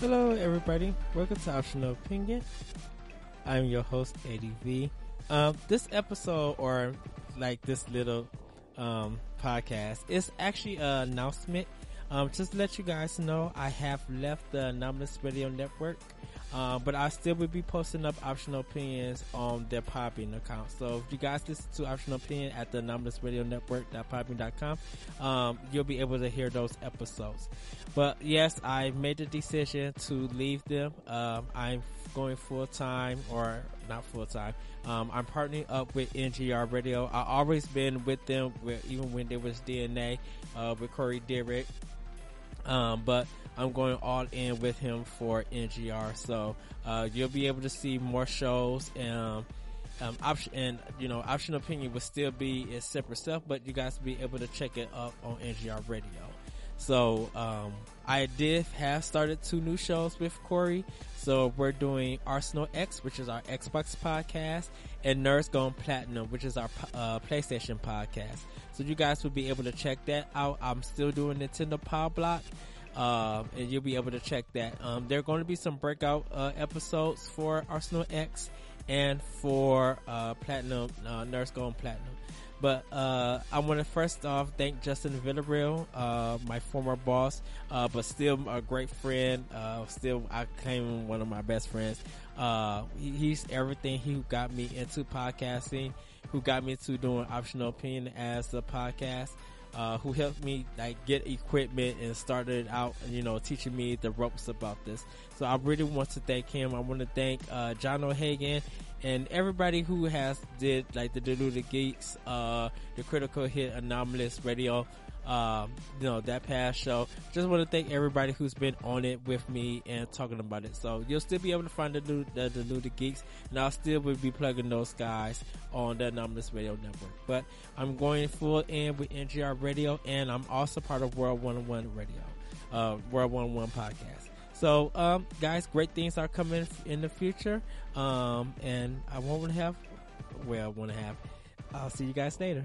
Hello, everybody. Welcome to Optional Opinion. I'm your host, Eddie V. Um, this episode, or like this little um, podcast, is actually an announcement. Um, just to let you guys know, I have left the Anomalous Radio Network. Uh, but I still will be posting up optional opinions on their Podbean account. So if you guys listen to optional opinion at the Anomalous Radio Network.podbean.com, um, you'll be able to hear those episodes. But yes, I made the decision to leave them. Um, I'm going full time or not full time. Um, I'm partnering up with NGR Radio. I always been with them, with, even when there was DNA uh, with Corey Derrick. Um, but I'm going all in with him for NGR. So uh, you'll be able to see more shows and. Um, option and you know option opinion will still be a separate stuff, but you guys will be able to check it up on NGR Radio. So um, I did have started two new shows with Corey. So we're doing Arsenal X, which is our Xbox podcast, and Nerds Gone Platinum, which is our uh, PlayStation podcast. So you guys will be able to check that out. I'm still doing Nintendo Power Block. Uh, and you'll be able to check that. Um, there are going to be some breakout uh, episodes for Arsenal X and for uh, Platinum, uh, Nerds Gone Platinum. But uh, I want to first off thank Justin Villarreal, uh, my former boss, uh, but still a great friend. Uh, still, I came one of my best friends. Uh, he, he's everything. He got me into podcasting, who got me to doing optional opinion as a podcast uh, who helped me like get equipment and started out, you know, teaching me the ropes about this. So I really want to thank him. I want to thank uh, John O'Hagan and everybody who has did like the Deluded Geeks, uh, the Critical Hit Anomalous Radio um, you know, that past show. Just want to thank everybody who's been on it with me and talking about it. So you'll still be able to find the new, the, Deluded Geeks, and I'll still be plugging those guys on the Anomalous Radio Network. But I'm going full in with NGR Radio, and I'm also part of World 101 Radio, uh, World 101 podcast. So, um, guys, great things are coming in the future. Um, and I won't have, well, I want to have, I'll see you guys later.